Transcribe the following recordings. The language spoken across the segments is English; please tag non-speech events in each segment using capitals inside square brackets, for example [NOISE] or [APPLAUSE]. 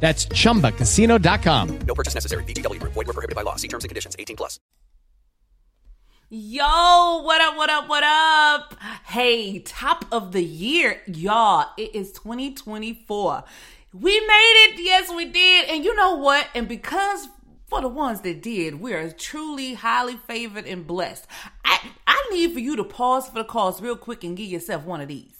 That's chumbacasino.com. No purchase necessary. VGW Group. Void were prohibited by law. See terms and conditions. 18 plus. Yo, what up, what up, what up? Hey, top of the year, y'all. It is 2024. We made it. Yes, we did. And you know what? And because for the ones that did, we are truly highly favored and blessed. I, I need for you to pause for the cause real quick and give yourself one of these.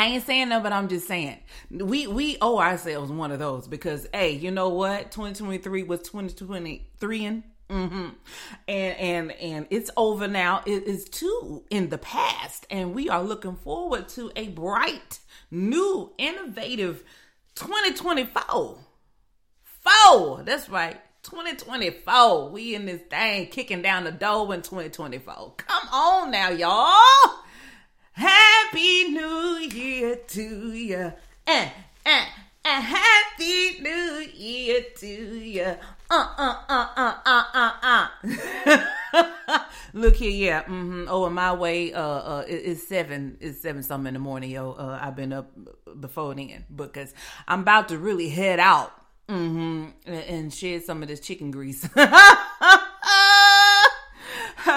I ain't saying that, but I'm just saying we we owe ourselves one of those because hey, you know what? 2023 was 2023 and mm-hmm. and and and it's over now. It is too in the past, and we are looking forward to a bright, new, innovative 2024. Four. That's right. 2024. We in this thing kicking down the door in 2024. Come on now, y'all. Happy New Year to you. And, and, and Happy New Year to you. Uh, uh, uh, uh, uh, uh, uh. [LAUGHS] Look here, yeah. Mm-hmm. Oh, in my way, uh, uh, it, it's seven. It's seven something in the morning, yo. Uh, I've been up before then because I'm about to really head out. Mm-hmm. And, and shed some of this chicken grease. [LAUGHS]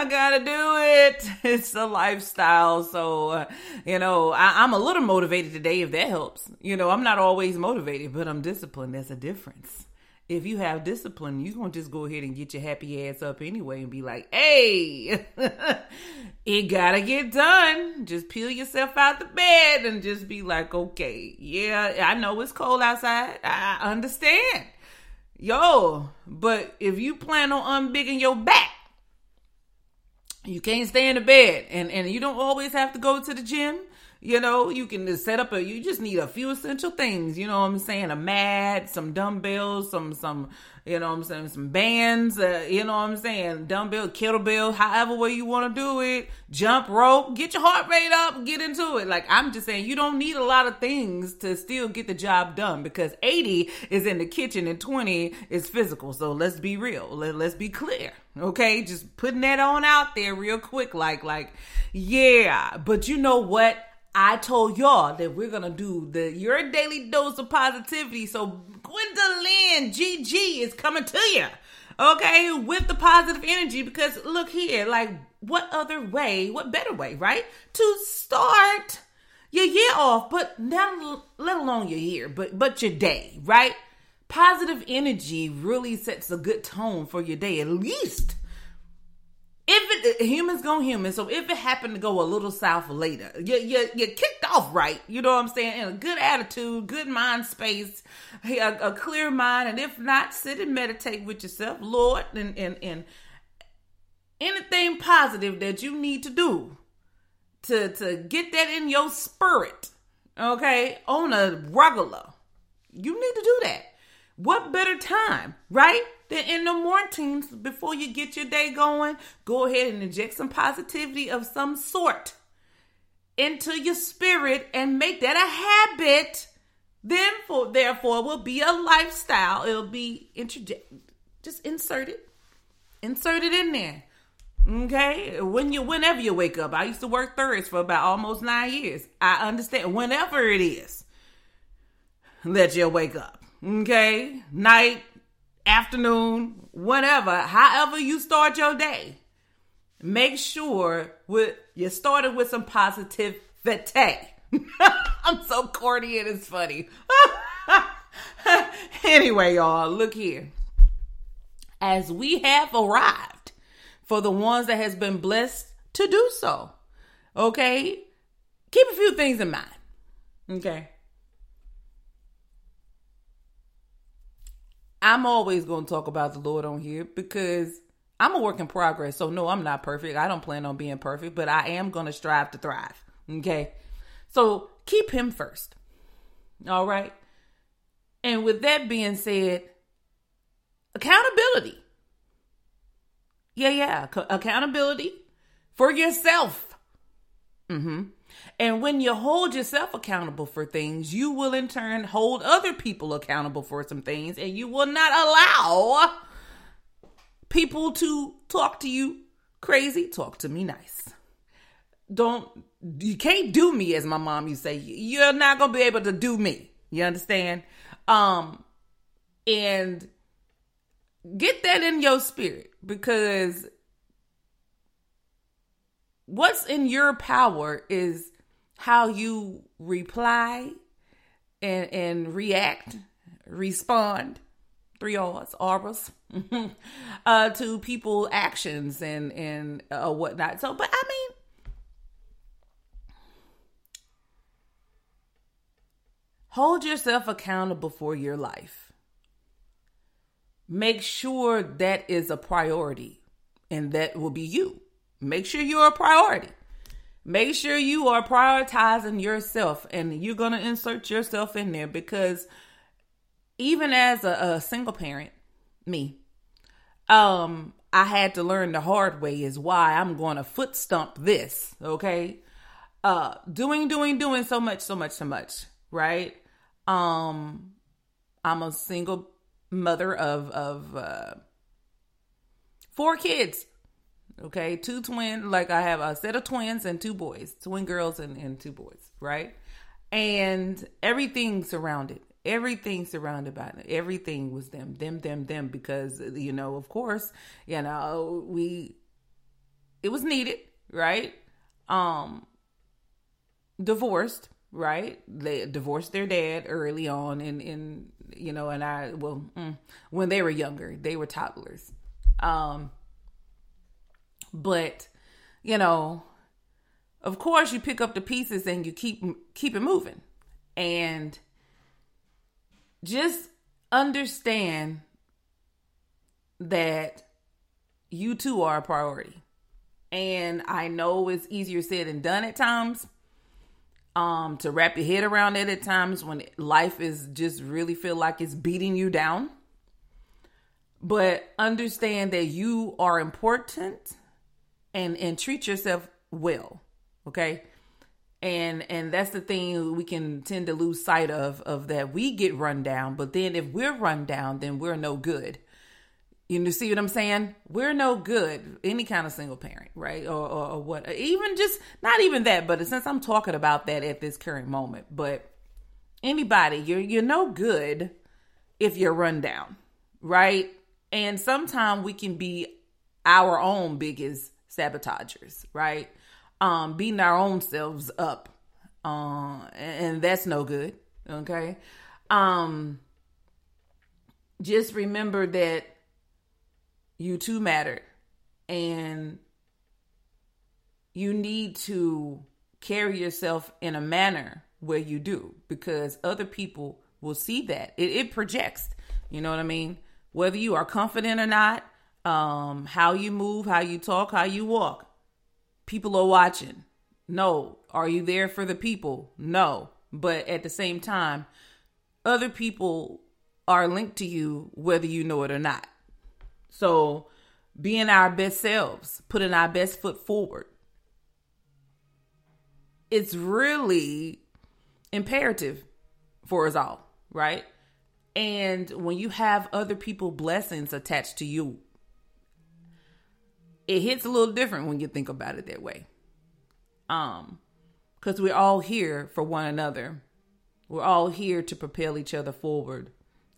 I gotta do it. [LAUGHS] It's a lifestyle. So, you know, I, I'm a little motivated today if that helps. You know, I'm not always motivated, but I'm disciplined. There's a difference. If you have discipline, you gonna just go ahead and get your happy ass up anyway and be like, hey, [LAUGHS] it gotta get done. Just peel yourself out the bed and just be like, okay, yeah, I know it's cold outside. I understand. Yo, but if you plan on unbigging your back, you can't stay in the bed. And and you don't always have to go to the gym you know you can just set up a you just need a few essential things you know what i'm saying? A mat some dumbbells some some you know what i'm saying? Some bands uh, you know what i'm saying? Dumbbell kettlebell however way you want to do it. Jump rope get your heart rate up get into it. Like i'm just saying you don't need a lot of things to still get the job done because 80 is in the kitchen and 20 is physical. So let's be real. Let, let's be clear. Okay? Just putting that on out there real quick. Like like yeah. But you know what I told y'all that we're gonna do the your daily dose of positivity. So Gwendolyn GG is coming to you, okay, with the positive energy. Because look here, like what other way, what better way, right, to start your year off, but not let alone your year, but but your day, right? Positive energy really sets a good tone for your day, at least if it humans go human, so if it happened to go a little south later, you you you kicked off right. You know what I'm saying? In a good attitude, good mind space, a, a clear mind, and if not, sit and meditate with yourself, Lord, and and and anything positive that you need to do to to get that in your spirit, okay, on a regular. You need to do that. What better time, right? In the mornings before you get your day going, go ahead and inject some positivity of some sort into your spirit and make that a habit. Then for therefore will be a lifestyle. It'll be interject just insert it. Insert it in there. Okay, when you whenever you wake up, I used to work thirds for about almost nine years. I understand whenever it is that you wake up. Okay, night, afternoon, whatever, however you start your day. make sure with you started with some positivity. [LAUGHS] I'm so corny and it's funny. [LAUGHS] anyway, y'all, look here. As we have arrived for the ones that has been blessed to do so. Okay? Keep a few things in mind. Okay? I'm always going to talk about the Lord on here because I'm a work in progress. So, no, I'm not perfect. I don't plan on being perfect, but I am going to strive to thrive. Okay? So, keep Him first. All right? And with that being said, accountability. Yeah, yeah. accountability for yourself. Mm-hmm. And when you hold yourself accountable for things, you will in turn hold other people accountable for some things, and you will not allow people to talk to you crazy. Talk to me nice. Don't you can't do me as my mom to say. You're not gonna be able to do me. You understand? Um, and get that in your spirit because what's in your power is how you reply and and react, respond, three R's, R's, [LAUGHS] uh, to people actions and and uh, whatnot. So, but I mean. Hold yourself accountable for your life. Make sure that is a priority, and that will be you. Make sure you're a priority. Make sure you are prioritizing yourself and you're going to insert yourself in there because even as a, a, single parent, me, um, I had to learn the hard way is why I'm going to foot stump this, okay? Uh doing doing doing so much so much so much, right? Um I'm a single mother of of uh four kids. Okay, two twin, like I have a set of twins and two boys, twin girls and, and two boys, right? And everything surrounded, everything surrounded by it. Everything was them, them, them, them, because, you know, of course, you know, we, it was needed, right? Um, divorced, right? They divorced their dad early on, and, and you know, and I, well, mm, when they were younger, they were toddlers. Um, but, you know, of course you pick up the pieces and you keep keep it moving. And just understand that you too are a priority. And I know it's easier said than done at times. Um, to wrap your head around it at times when life is just really feel like it's beating you down. But understand that you are important and and treat yourself well okay? And and that's the thing we can tend to lose sight of of that we get run down but then if we're run down then we're no good. You see what i'm saying? We're no good any kind of single parent right? Or, or, or what even just not even that but since i'm talking about that at this current moment but anybody you're you're no good if you're run down right? And sometimes we can be our own biggest sabotagers, right? Um, beating our own selves up. Uh, and that's no good. Okay. Um, just remember that you too matter and you need to carry yourself in a manner where you do because other people will see that it, it projects you know what i mean whether you are confident or not um, how you move, how you talk, how you walk. People are watching. No. Are you there for the people? No. But at the same time, other people are linked to you whether you know it or not. So, being our best selves, putting our best foot forward, it's really imperative for us all, right? And when you have other people blessings attached to you, it hits a little different when you think about it that way. Um, because we're all here for one another. We're all here to propel each other forward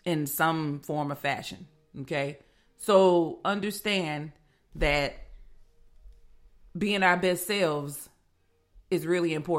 in some form of fashion. Okay. So understand that being our best selves is really important.